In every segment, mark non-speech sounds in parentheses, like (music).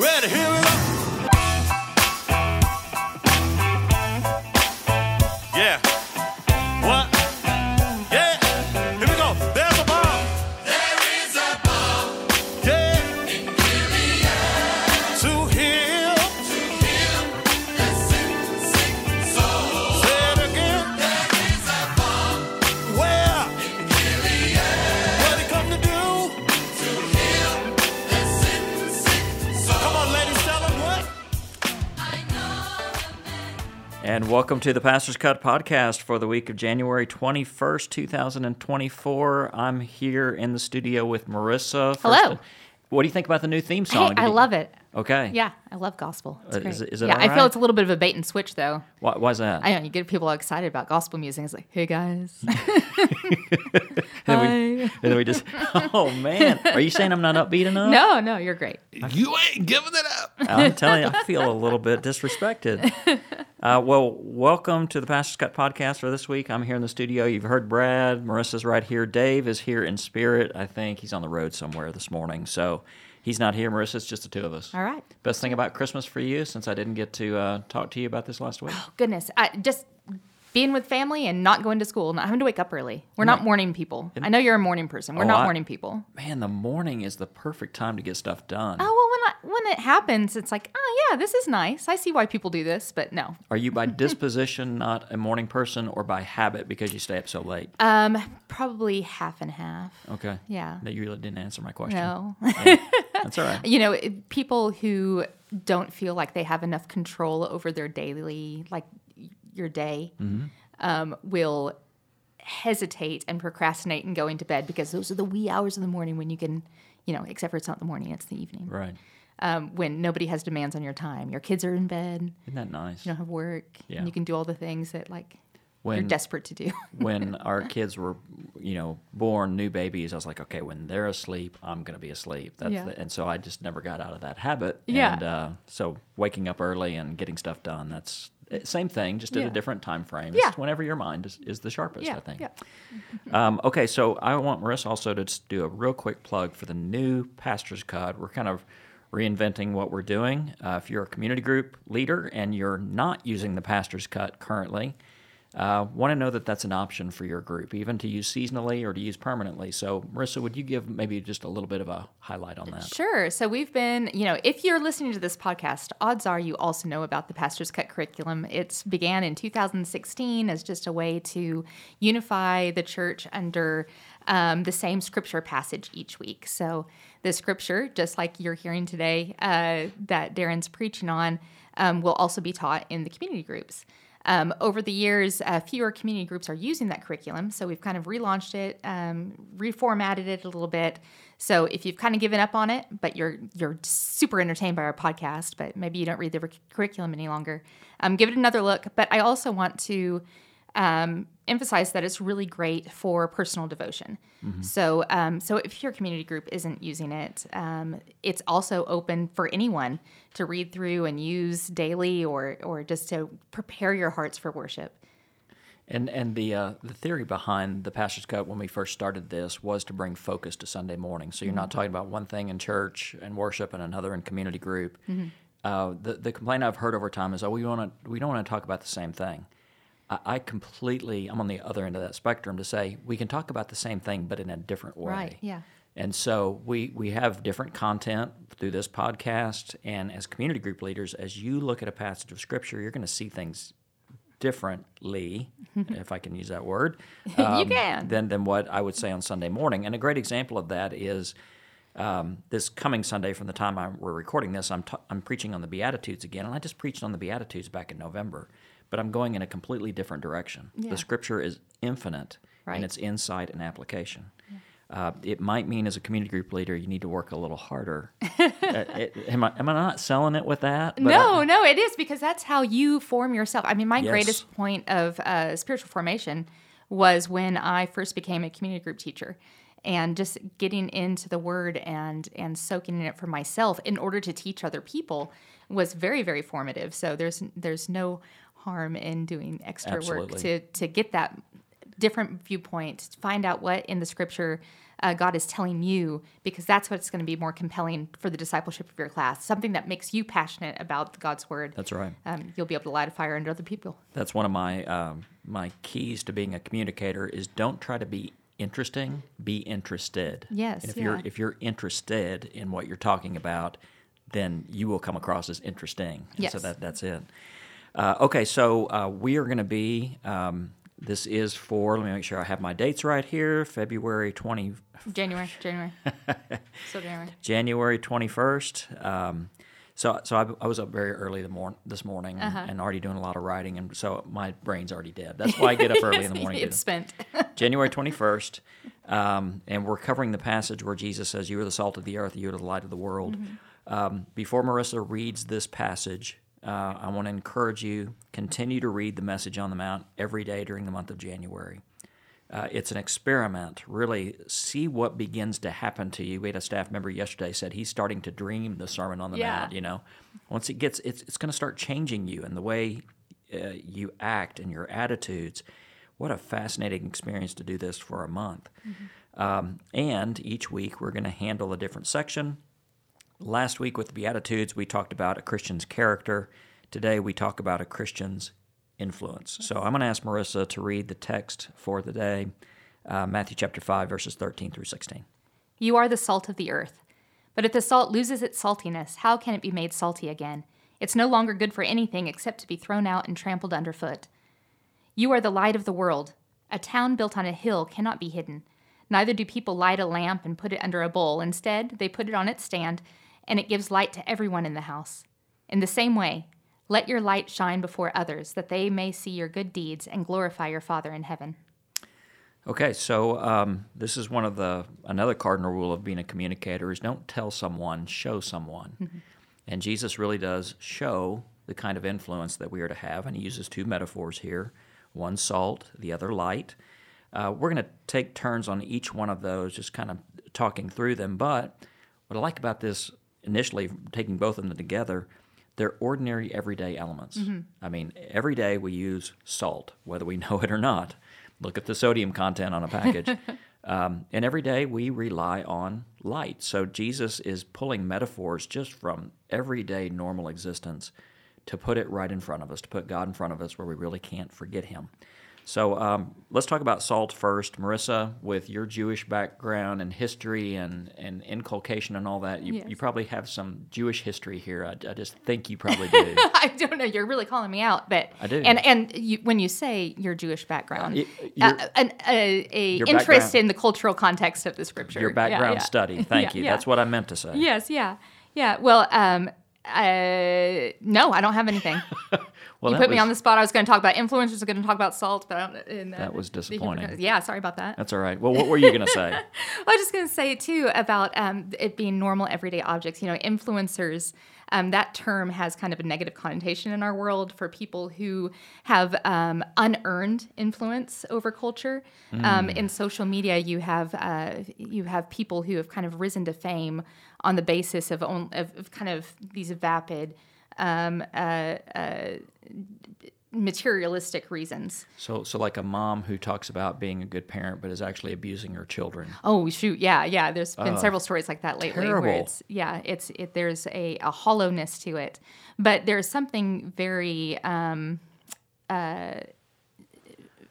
Ready, here we go. Welcome to the Pastor's Cut podcast for the week of January 21st, 2024. I'm here in the studio with Marissa. First- Hello. what do you think about the new theme song? Did I love it. Okay. Yeah, I love gospel. It's Uh, great. is it- is it yeah, all I feel it's a little bit of a bait and switch though. Why, why's that? I know you get people all excited about gospel music. It's like, hey guys, (laughs) and, then hi. we, and then we just, oh man, are you saying I'm not upbeat enough? no, no, you're great. You ain't giving it up. I'm telling you, I feel a little bit disrespected. (laughs) Uh, well, welcome to the Pastor's Cut podcast for this week. I'm here in the studio. You've heard Brad. Marissa's right here. Dave is here in spirit. I think he's on the road somewhere this morning. So he's not here. Marissa, it's just the two of us. All right. Best thing about Christmas for you, since I didn't get to uh, talk to you about this last week? Oh Goodness, I just being with family and not going to school, not having to wake up early. We're not morning people. I know you're a morning person. We're Oh, not I- morning people. Man, the morning is the perfect time to get stuff done. Oh well, when I, when it happens, it's like, oh yeah, this is nice. I see why people do this, but no. Are you by (laughs) disposition not a morning person or by habit because you stay up so late? Um, probably half and half. Okay. yeah. That you really didn't answer my question. No. (laughs) That's all right. you know people who don't feel like they have enough control over their daily like your day Mm-hmm. um, will hesitate and procrastinate and going to bed because those are the wee hours of the morning when you can you know except for it's not the morning it's the evening Right. um, when nobody has demands on your time your kids are in bed Isn't that nice? you don't have work Yeah. and you can do all the things that like you're desperate to do (laughs) when our kids were, you know, born, new babies, I was like, okay, when they're asleep, I'm going to be asleep. That's Yeah. the, and so I just never got out of that habit. Yeah. And uh, so waking up early and getting stuff done, that's eh, same thing, just at a different time frame. Yeah. It's whenever your mind is, is the sharpest, yeah I think. yeah (laughs) Um, okay, so I want Marissa also to just do a real quick plug for the new Pastor's Cut. We're kind of reinventing what we're doing. Uh, if you're a community group leader and you're not using the Pastor's Cut currently, uh, want to know that that's an option for your group, even to use seasonally or to use permanently. So, Marissa, would you give maybe just a little bit of a highlight on that? Sure. So we've been, you know, if you're listening to this podcast, odds are you also know about the Pastor's Cut curriculum. It began in 2016 as just a way to unify the church under um, the same scripture passage each week. So the scripture, just like you're hearing today, uh, that Deron's preaching on, um, will also be taught in the community groups. Um, over the years, uh, fewer community groups are using that curriculum, so we've kind of relaunched it, um, reformatted it a little bit. So if you've kind of given up on it, but you're you're super entertained by our podcast, but maybe you don't read the curriculum any longer, um, give it another look. But I also want to um, emphasize that it's really great for personal devotion. So, um, so if your community group isn't using it, um, it's also open for anyone to read through and use daily, or or just to prepare your hearts for worship. And and the uh, the theory behind the pastor's cut when we first started this was to bring focus to Sunday morning. So you're not talking about one thing in church and worship and another in community group. Uh, the the complaint I've heard over time is, oh, we want to we don't want to talk about the same thing. I, I completely I'm on the other end of that spectrum to say we can talk about the same thing but in a different way. Right, yeah. And so we we have different content through this podcast, and as community group leaders, as you look at a passage of scripture, you're going to see things differently, (laughs) if I can use that word. (laughs) um, You can. Than, than what I would say on Sunday morning. And a great example of that is um, this coming Sunday, from the time I, we're recording this, I'm, t- I'm preaching on the Beatitudes again. And I just preached on the Beatitudes back in November, but I'm going in a completely different direction. Yeah. The scripture is infinite Right. in its insight and application. Uh, it might mean as a community group leader you need to work a little harder. Uh, it- am, I, am I not selling it with that? But no, I- no, it is because that's how you form yourself. I mean, my Yes. greatest point of uh, spiritual formation was when I first became a community group teacher, and just getting into the Word and and soaking in it for myself in order to teach other people was very very formative. So there's there's no harm in doing extra work to to get that different viewpoint, find out what in the Scripture uh, God is telling you, because that's what's going to be more compelling for the discipleship of your class. Something that makes you passionate about God's word. That's right. Um, you'll be able to light a fire under other people. That's one of my um, my keys to being a communicator is don't try to be interesting, be interested. Yes, And if you're if you're interested in what you're talking about, then you will come across as interesting. And So that that's it. Uh, okay, so uh, we are going to be. Um, this is for. Let me make sure I have my dates right here. February twenty. January, January. (laughs) so January. January 21st. Um, so, so I, I was up very early the mor- this morning and- Uh-huh. and already doing a lot of writing, and so my brain's already dead. That's why I get up early in the (laughs) morning. it's spent. (laughs) January 21st, um, and we're covering the passage where Jesus says, You are the salt of the earth, you are the light of the world. Um, before Marissa reads this passage, uh, I want to encourage you continue to read the message on the Mount every day during the month of January. Uh, it's an experiment. Really see what begins to happen to you. We had a staff member yesterday said he's starting to dream the Sermon on the Yeah. Mount. You know, once it gets, it's it's going to start changing you and the way uh, you act and your attitudes. What a fascinating experience to do this for a month. Um, and each week we're going to handle a different section. Last week with the Beatitudes, we talked about a Christian's character. Today we talk about a Christian's influence. So I'm going to ask Marissa to read the text for the day uh, Matthew chapter 5, verses 13 through 16. You are the salt of the earth. But if the salt loses its saltiness, how can it be made salty again? It's no longer good for anything except to be thrown out and trampled underfoot. You are the light of the world. A town built on a hill cannot be hidden. Neither do people light a lamp and put it under a bowl. Instead, they put it on its stand, and it gives light to everyone in the house. In the same way, let your light shine before others, that they may see your good deeds and glorify your Father in heaven. Okay, so um, this is one of the another cardinal rule of being a communicator is don't tell someone, show someone. And Jesus really does show the kind of influence that we are to have, and he uses two metaphors here: one salt, the other light. Uh, we're going to take turns on each one of those, just kind of talking through them. But what I like about this initially, taking both of them together, they're ordinary, everyday elements. I mean, every day we use salt, whether we (laughs) know it or not. Look at the sodium content on a package. (laughs) um, and every day we rely on light. So Jesus is pulling metaphors just from everyday normal existence to put it right in front of us, to put God in front of us where we really can't forget Him. So um, let's talk about salt first. Marissa, with your Jewish background and history and, and inculcation and all that, you, Yes. you probably have some Jewish history here. I, I just think you probably do. (laughs) I don't know. You're really calling me out, but I do. And and you, when you say your Jewish background, uh, your- an, a, a interest in the cultural context of the scripture. Your Yeah, background yeah. study. (laughs) Thank Yeah, you. yeah. That's what I meant to say. Yes. Yeah. Yeah. Well, um, uh, no, I don't have anything. (laughs) Well, you put me on the spot. I was going to talk about influencers. I was going to talk about salt, but I don't. And, uh, That was disappointing. Yeah. Sorry about that. That's all right. Well, what were you going to say? (laughs) I was just going to say too about um, it being normal everyday objects. You know, influencers. Um, that term has kind of a negative connotation in our world for people who have um, unearned influence over culture. Um, in social media, you have uh, you have people who have kind of risen to fame on the basis of, on, of, of kind of these vapid. Um, uh, uh, materialistic reasons. So, so like a mom who talks about being a good parent but is actually abusing her children. Oh shoot, yeah, yeah. There's been several stories like that lately terrible. where it's yeah, it's it. There's a, a hollowness to it, but there's something very um, uh,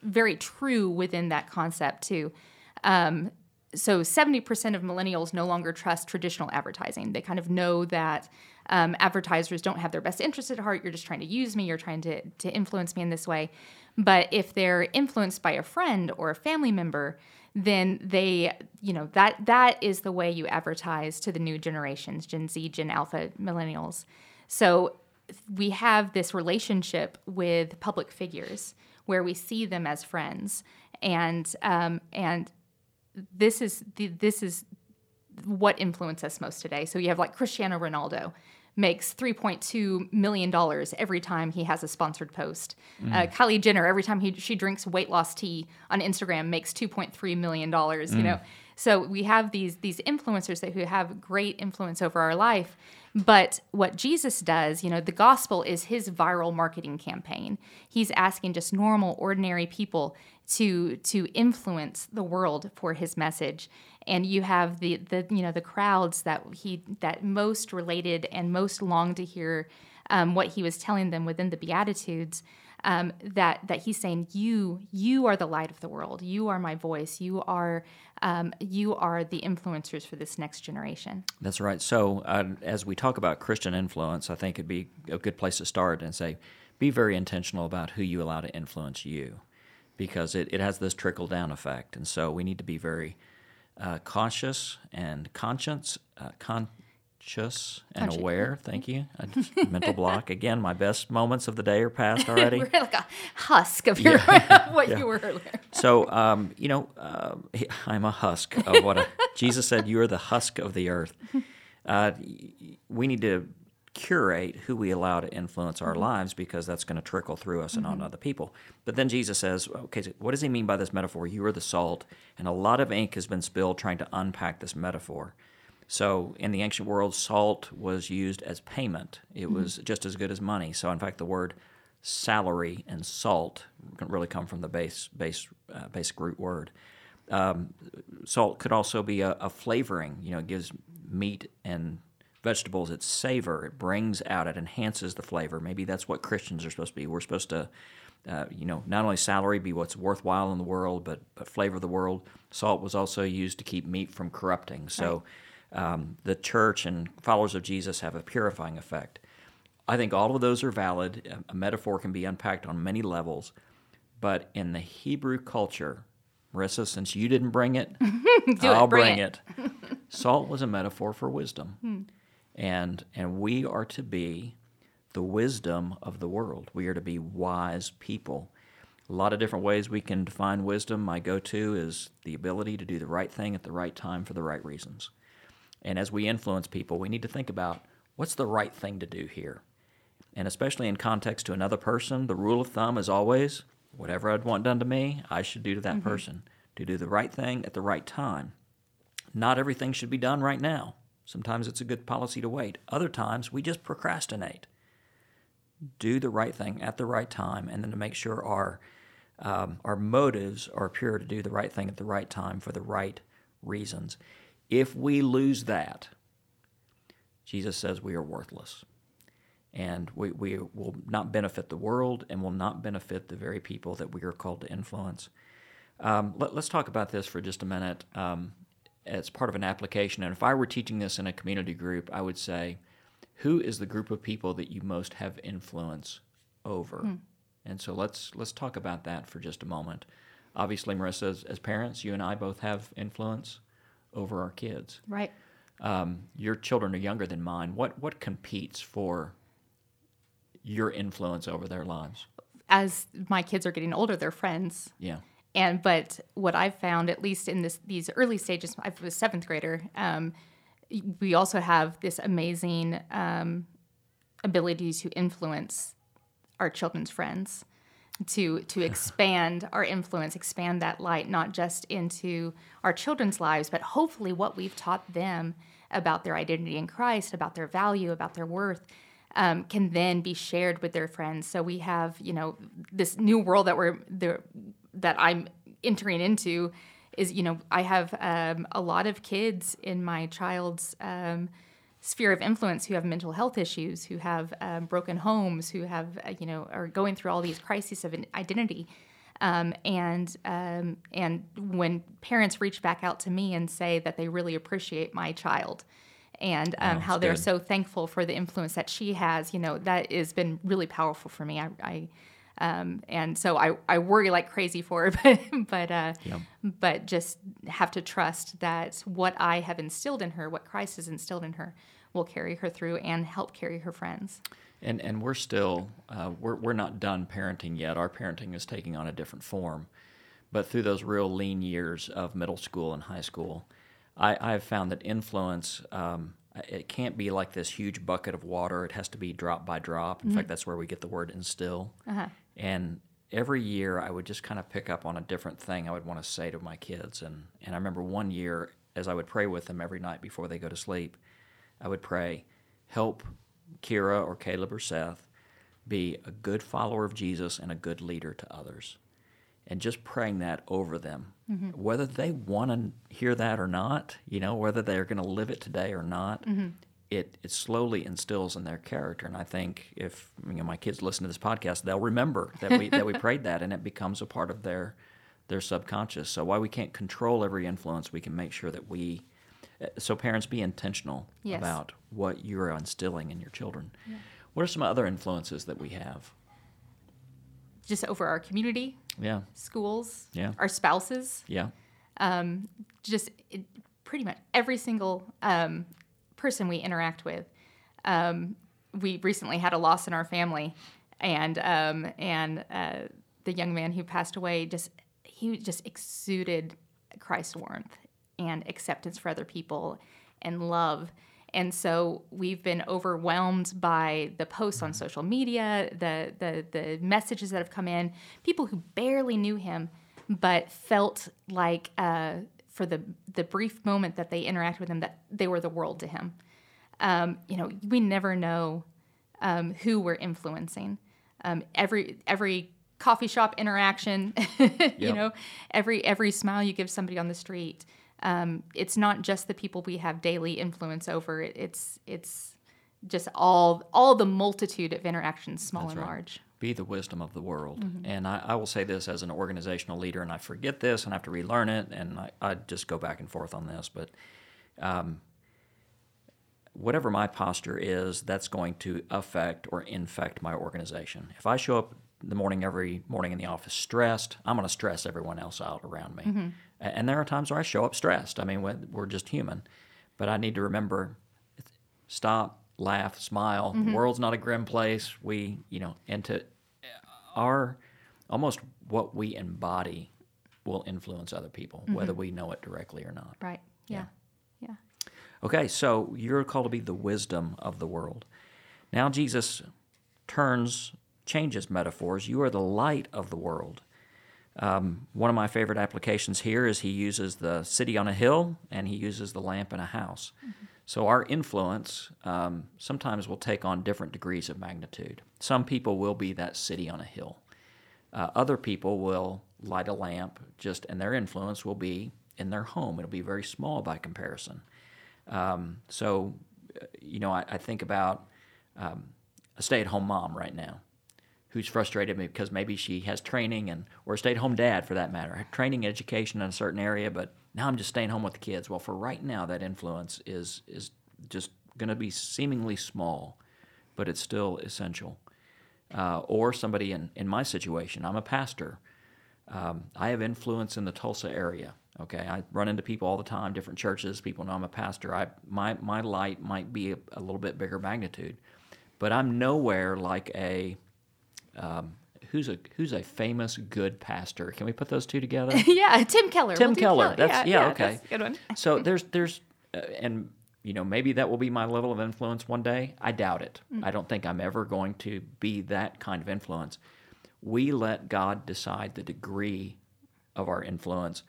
very true within that concept too. Um, so 70% of millennials no longer trust traditional advertising. They kind of know that um, advertisers don't have their best interest at heart. You're just trying to use me. You're trying to, to influence me in this way. But if they're influenced by a friend or a family member, then they, you know, that that is the way you advertise to the new generations, Gen Z, Gen Alpha, millennials. So we have this relationship with public figures where we see them as friends, and um, and this is the, this is what influences us most today. So you have like Cristiano Ronaldo makes 3.2 million dollars every time he has a sponsored post. Uh, Kylie Jenner every time he she drinks weight loss tea on Instagram makes 2.3 million dollars. You know, So we have these these influencers that who have great influence over our life. But what Jesus does, you know, the gospel is his viral marketing campaign. He's asking just normal, ordinary people to to influence the world for his message. And you have the the you know the crowds that he that most related and most longed to hear um, what he was telling them within the Beatitudes um, that that he's saying you you are the light of the world you are my voice you are um, you are the influencers for this next generation That's right. So, uh, as we talk about Christian influence, I think it'd be a good place to start and say, be very intentional about who you allow to influence you, because it, it has this trickle down effect. And so, we need to be very uh, cautious and conscious, uh, conscious and aware. Thank you. A (laughs) mental block again. My best moments of the day are past (laughs) already. we're like a husk of your (laughs) what you were earlier So, um, you know, uh, I'm a husk of what a, Jesus said, You are the husk of the earth. Uh, we need to curate who we allow to influence our lives because that's going to trickle through us and on other people. But then Jesus says, Okay, so what does he mean by this metaphor? You are the salt. And a lot of ink has been spilled trying to unpack this metaphor. So, in the ancient world, salt was used as payment. It was just as good as money. So, in fact, the word salary and salt can really come from the base, base, uh, basic root word. Um, salt could also be a, a flavoring. You know, it gives meat and vegetables its savor. It brings out, it enhances the flavor. Maybe that's what Christians are supposed to be. We're supposed to, uh, you know, not only salary be what's worthwhile in the world, but, but flavor the world. Salt was also used to keep meat from corrupting. So um, the church and followers of Jesus have a purifying effect. I think all of those are valid. A- metaphor can be unpacked on many levels, but in the Hebrew culture, Marissa, since you didn't bring it, (laughs) I'll bring bring it. Salt was a metaphor for wisdom, and and we are to be the wisdom of the world. We are to be wise people. A lot of different ways we can define wisdom. My go-to is the ability to do the right thing at the right time for the right reasons. And as we influence people, we need to think about what's the right thing to do here. And especially in context to another person, the rule of thumb is always whatever I'd want done to me, I should do to that person. To do the right thing at the right time. Not everything should be done right now. Sometimes it's a good policy to wait. Other times we just procrastinate. Do the right thing at the right time, and then to make sure our um, our motives are pure to do the right thing at the right time for the right reasons. If we lose that, Jesus says we are worthless. And we, we will not benefit the world and will not benefit the very people that we are called to influence. Um, let, us talk about this for just a minute um, as part of an application. And if I were teaching this in a community group, I would say, who is the group of people that you most have influence over? And so let's let's talk about that for just a moment. Obviously, Marissa, as, as parents, you and I both have influence over our kids. right Um, your children are younger than mine. What what competes for your influence over their lives? as my kids are getting older they're friends Yeah. and but what i've found at least in this these early stages i was a seventh grader um, we also have this amazing um, ability to influence our children's friends to to expand our influence expand that light not just into our children's lives but hopefully what we've taught them about their identity in christ about their value about their worth um, can then be shared with their friends. So we have you know this new world that we're there that i'm entering into is you know i have um, a lot of kids in my child's um, sphere of influence who have mental health issues, who have um, broken homes, who have uh, you know are going through all these crises of identity. Um, and um, and when parents reach back out to me and say that they really appreciate my child, and um, Oh, how they're good. so thankful for the influence that she has, you know, that has been really powerful for me. I, I um, and so I, I worry like crazy for her, (laughs) but but uh, but just have to trust that what I have instilled in her, what Christ has instilled in her, will carry her through and help carry her friends. And and we're still uh, we're we're not done parenting yet. Our parenting is taking on a different form, but through those real lean years of middle school and high school, I I have found that influence. Um, it can't be like this huge bucket of water. It has to be drop by drop. In fact, that's where we get the word instill. And every year I would just kind of pick up on a different thing I would want to say to my kids. And, and I remember one year, as I would pray with them every night before they go to sleep, I would pray, help Kira or Caleb or Seth be a good follower of Jesus and a good leader to others. And just praying that over them, mm-hmm. whether they want to hear that or not, you know, whether they're going to live it today or not, mm-hmm. It, it slowly instills in their character. And I think if you know, my kids listen to this podcast, they'll remember that we that we (laughs) prayed that, and it becomes a part of their their subconscious. So while we can't control every influence, we can make sure that we. uh, So parents, be intentional Yes. about what you're instilling in your children. What are some other influences that we have? Just over our community, Yeah, schools, Yeah. our spouses, yeah, um, just it, pretty much every single um, person we interact with. Um, we recently had a loss in our family, and um, and uh, the young man who passed away just he just exuded Christ warmth and acceptance for other people and love. And so we've been overwhelmed by the posts on social media, the the the messages that have come in, people who barely knew him, but felt like uh, for the the brief moment that they interacted with him, that they were the world to him. Um, you know, we never know um, who we're influencing. Um, every every coffee shop interaction, (laughs) you know, every every smile you give somebody on the street. Um, it's not just the people we have daily influence over. It, it's it's just all all the multitude of interactions, small That's and right. large. Be the wisdom of the world. Mm-hmm. And I, I will say this as an organizational leader, and I forget this and I have to relearn it, and I, I just go back and forth on this. But um, whatever my posture is, that's going to affect or infect my organization. If I show up the morning every morning in the office stressed, I'm going to stress everyone else out around me. Mm-hmm. And there are times where I show up stressed. I mean, we're we're just human. But I need to remember stop, laugh, smile. Mm-hmm. The world's not a grim place. We, you know, and to our almost what we embody will influence other people, whether we know it directly or not. Right. Yeah. Yeah. Okay, so you're called to be the wisdom of the world. Now Jesus turns, changes metaphors. You are the light of the world. Um, one of my favorite applications here is he uses the city on a hill and he uses the lamp in a house. So our influence um, sometimes will take on different degrees of magnitude. Some people will be that city on a hill. Uh, other people will light a lamp, just and their influence will be in their home. It'll be very small by comparison. Um, so, uh, you know, I, I think about um, a stay-at-home mom right now who's frustrated me because maybe she has training and or a stay-at-home dad for that matter, training education in a certain area, but now I'm just staying home with the kids. Well, for right now, that influence is is just going to be seemingly small, but it's still essential. Uh, or somebody in, in my situation, I'm a pastor. Um, I have influence in the Tulsa area. Okay, I run into people all the time, different churches. People know I'm a pastor. I my my light might be a, a little bit bigger magnitude, but I'm nowhere like a um, who's a who's a famous good pastor. Can we put those two together? (laughs) yeah. Tim Keller. Tim We'll do Keller. That's yeah, okay. That's good one. (laughs) so there's there's uh, and you know maybe that will be my level of influence one day. I doubt it. I don't think I'm ever going to be that kind of influence. We let God decide the degree of our influence.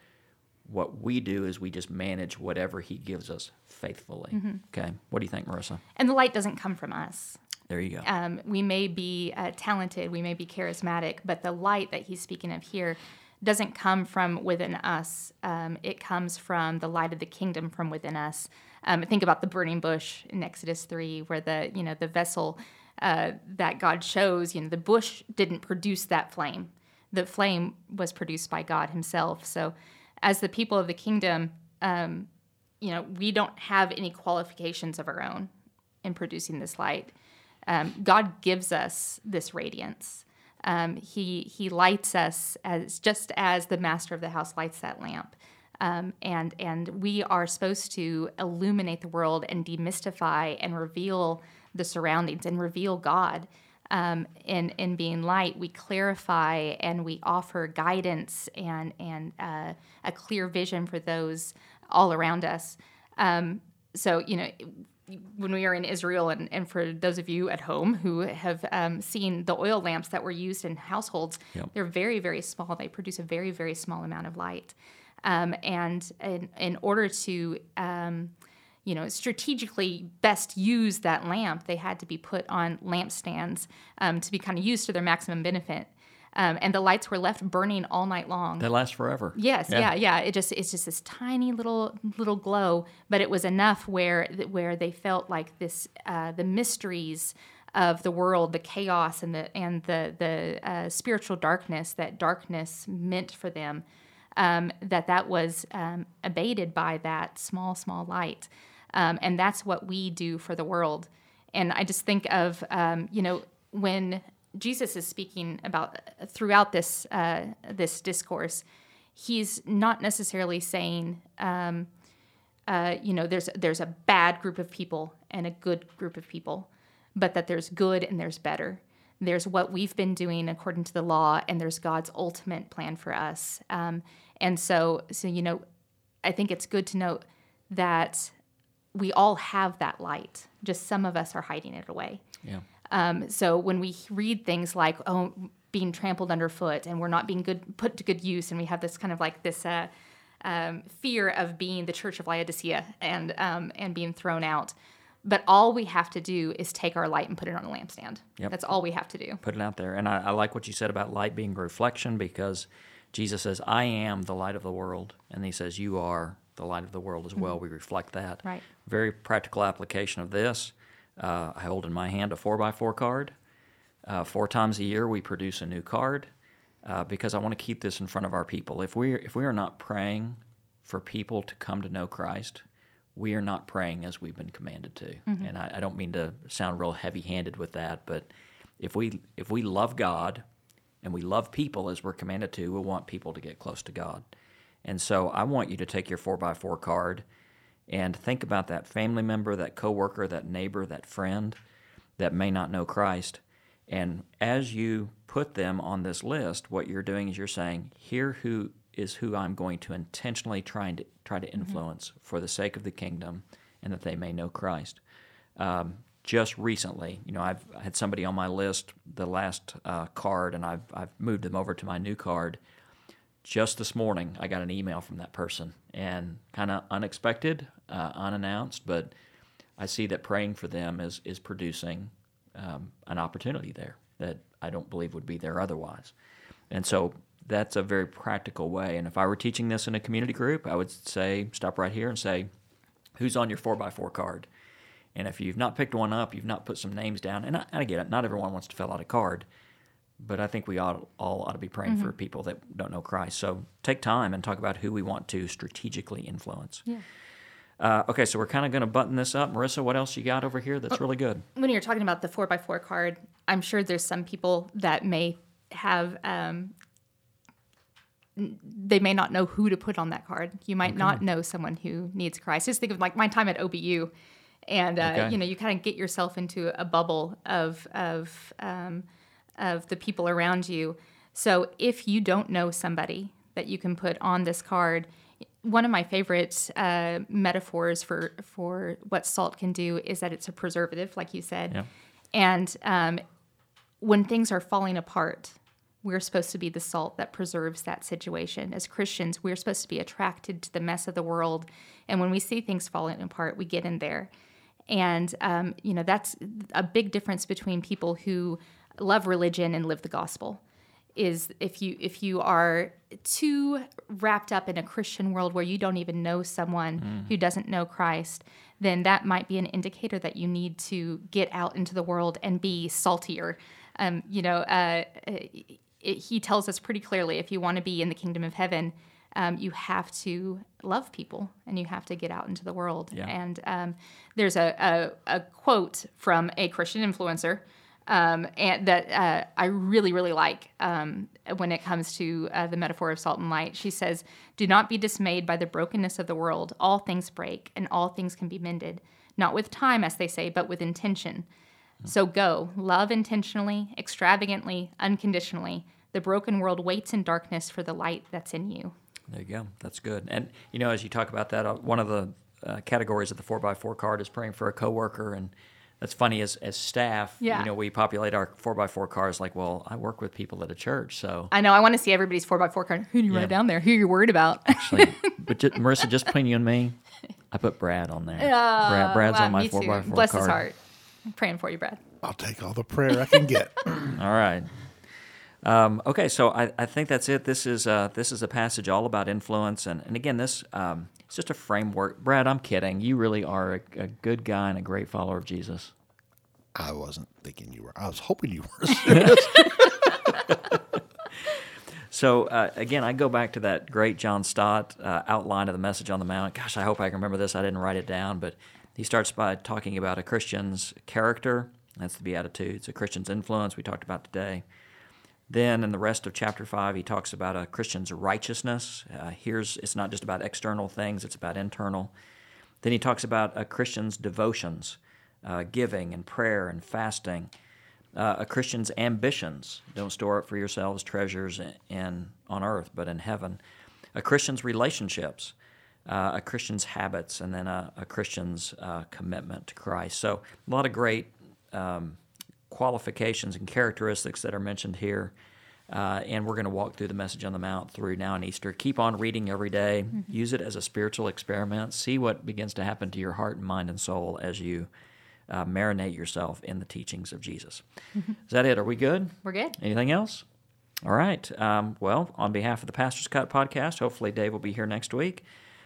What we do is we just manage whatever He gives us faithfully. Okay. What do you think, Marissa? And the light doesn't come from us. There you go. um, we may be uh, talented, we may be charismatic, but the light that he's speaking of here doesn't come from within us. Um, it comes from the light of the kingdom from within us. Um, think about the burning bush in Exodus three, where the you know the vessel uh, that God chose, you know, the bush didn't produce that flame. The flame was produced by God Himself. So, as the people of the kingdom, um, you know, we don't have any qualifications of our own in producing this light. Um, God gives us this radiance. Um, he He lights us as just as the master of the house lights that lamp. Um, and and we are supposed to illuminate the world and demystify and reveal the surroundings and reveal God. Um, in in being light, we clarify and we offer guidance and and uh, a clear vision for those all around us. Um, so you know when we were in Israel, and, and for those of you at home who have um, seen the oil lamps that were used in households, Yep. they're very, very small. They produce a very, very small amount of light. Um, and in, in order to, um, you know, strategically best use that lamp, they had to be put on lampstands um, to be kind of used to their maximum benefit. Um, and the lights were left burning all night long. They last forever. Yes, yeah. yeah, It just it's just this tiny little little glow, but it was enough where where they felt like this uh, the mysteries of the world, the chaos and the and the the uh, spiritual darkness that darkness meant for them, um, that that was um, abated by that small small light, um, and that's what we do for the world. And I just think of um, you know when Jesus is speaking about throughout this uh, this discourse, he's not necessarily saying, um, uh, you know, there's there's a bad group of people and a good group of people, but that there's good and there's better. There's what we've been doing according to the law, and there's God's ultimate plan for us. Um, and so, so you know, I think it's good to note that we all have that light. Just some of us are hiding it away. Yeah. Um, so when we read things like, oh, being trampled underfoot and we're not being good put to good use, and we have this kind of like this uh, um, fear of being the Church of Laodicea and um, and being thrown out. But all we have to do is take our light and put it on a lampstand. Yep. That's all we have to do. Put it out there. And I, I like what you said about light being a reflection because Jesus says, I am the light of the world. And he says, You are the light of the world as well. We reflect that. Mm-hmm. Right. Very practical application of this. Uh, I hold in my hand a 4x4 card. Uh, four times a year, we produce a new card uh, because I want to keep this in front of our people. If we if we are not praying for people to come to know Christ, we are not praying as we've been commanded to. And I, I don't mean to sound real heavy-handed with that, but if we if we love God and we love people as we're commanded to, we want people to get close to God. And so I want you to take your four by four card and think about that family member, that coworker, that neighbor, that friend that may not know Christ. And as you put them on this list, what you're doing is you're saying, here who is who I'm going to intentionally trying to try to influence for the sake of the kingdom and that they may know Christ. Um, just recently, you know, I've had somebody on my list, the last uh, card, and I've, I've moved them over to my new card just this morning I got an email from that person and kind of unexpected, uh, unannounced, but I see that praying for them is is producing um, an opportunity there that I don't believe would be there otherwise, and so that's a very practical way. And if I were teaching this in a community group, I would say stop right here and say, "Who's on your four x four card?" And if you've not picked one up, you've not put some names down, and I, I get it, not everyone wants to fill out a card but I think we ought, all ought to be praying for people that don't know Christ. So take time and talk about who we want to strategically influence. Yeah. Uh, okay, so we're kind of going to button this up. Marissa, what else you got over here that's really good? when you're talking about the four by four card, I'm sure there's some people that may have um, they may not know who to put on that card. You might not know someone who needs Christ. Just think of like my time at OBU, and uh, Okay. you know you kind of get yourself into a bubble of of um, of the people around you. So if you don't know somebody that you can put on this card, one of my favorite uh, metaphors for for what salt can do is that it's a preservative, like you said, Yeah. and um, when things are falling apart, we're supposed to be the salt that preserves that situation. As Christians, we're supposed to be attracted to the mess of the world, and when we see things falling apart, we get in there. And um, you know that's a big difference between people who love religion and live the gospel. Is if you if you are too wrapped up in a Christian world where you don't even know someone who doesn't know Christ, then that might be an indicator that you need to get out into the world and be saltier. Um, you know, uh, it, he tells us pretty clearly if you want to be in the kingdom of heaven, um, you have to love people and you have to get out into the world. Yeah. And um, there's a, a, a quote from a Christian influencer um, and that uh, I really, really like um, when it comes to uh, the metaphor of salt and light. She says, Do not be dismayed by the brokenness of the world. All things break and all things can be mended, not with time, as they say, but with intention. So go, love intentionally, extravagantly, unconditionally. The broken world waits in darkness for the light that's in you. There you go. That's good. And you know, as you talk about that, uh, one of the uh, categories of the 4x4 card is praying for a coworker. And that's funny as, as staff, Yeah. you know, we populate our 4x4 cars like, well, I work with people at a church. So I know. I want to see everybody's four x four car Who do you Yeah. write down there? Who you're worried about? actually, (laughs) but just, Marissa, just between you and me, I put Brad on there. Brad, Brad's Wow, on my 4x4 too. Bless card. his heart. I'm praying for you, Brad. I'll take all the prayer I can get. (laughs) (clears throat) All right. Um, okay, so I, I think that's it. This is uh, this is a passage all about influence, and, and again, this um, it's just a framework. Brad, I'm kidding. You really are a, a good guy and a great follower of Jesus. I wasn't thinking you were. I was hoping you were. (laughs) So uh, again, I go back to that great John Stott uh, outline of the message on the Mount. Gosh, I hope I can remember this. I didn't write it down, but he starts by talking about a Christian's character. That's the Beatitudes. A Christian's influence we talked about today. Then in the rest of chapter five, he talks about a Christian's righteousness. Uh, here's it's not just about external things; it's about internal. Then he talks about a Christian's devotions, uh, giving and prayer and fasting. Uh, a Christian's ambitions. Don't store up for yourselves treasures in on earth, but in heaven. A Christian's relationships. Uh, a Christian's habits, and then a, a Christian's uh, commitment to Christ. So a lot of great um, qualifications and characteristics that are mentioned here. Uh, and we're going to walk through the message on the Mount through now and Easter. Keep on reading every day. Use it as a spiritual experiment. See what begins to happen to your heart and mind and soul as you uh, marinate yourself in the teachings of Jesus. Is that it? Are we good? We're good. Anything else? All right. Um, well, on behalf of the Pastor's Cut podcast, hopefully Dave will be here next week.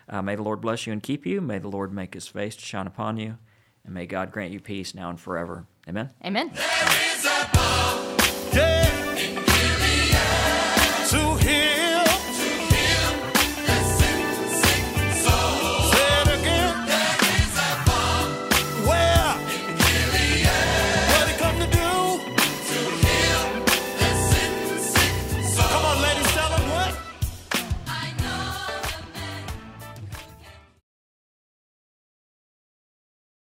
Uh, may the Lord bless you and keep you. May the Lord make his face to shine upon you. And may God grant you peace now and forever. Amen. Amen.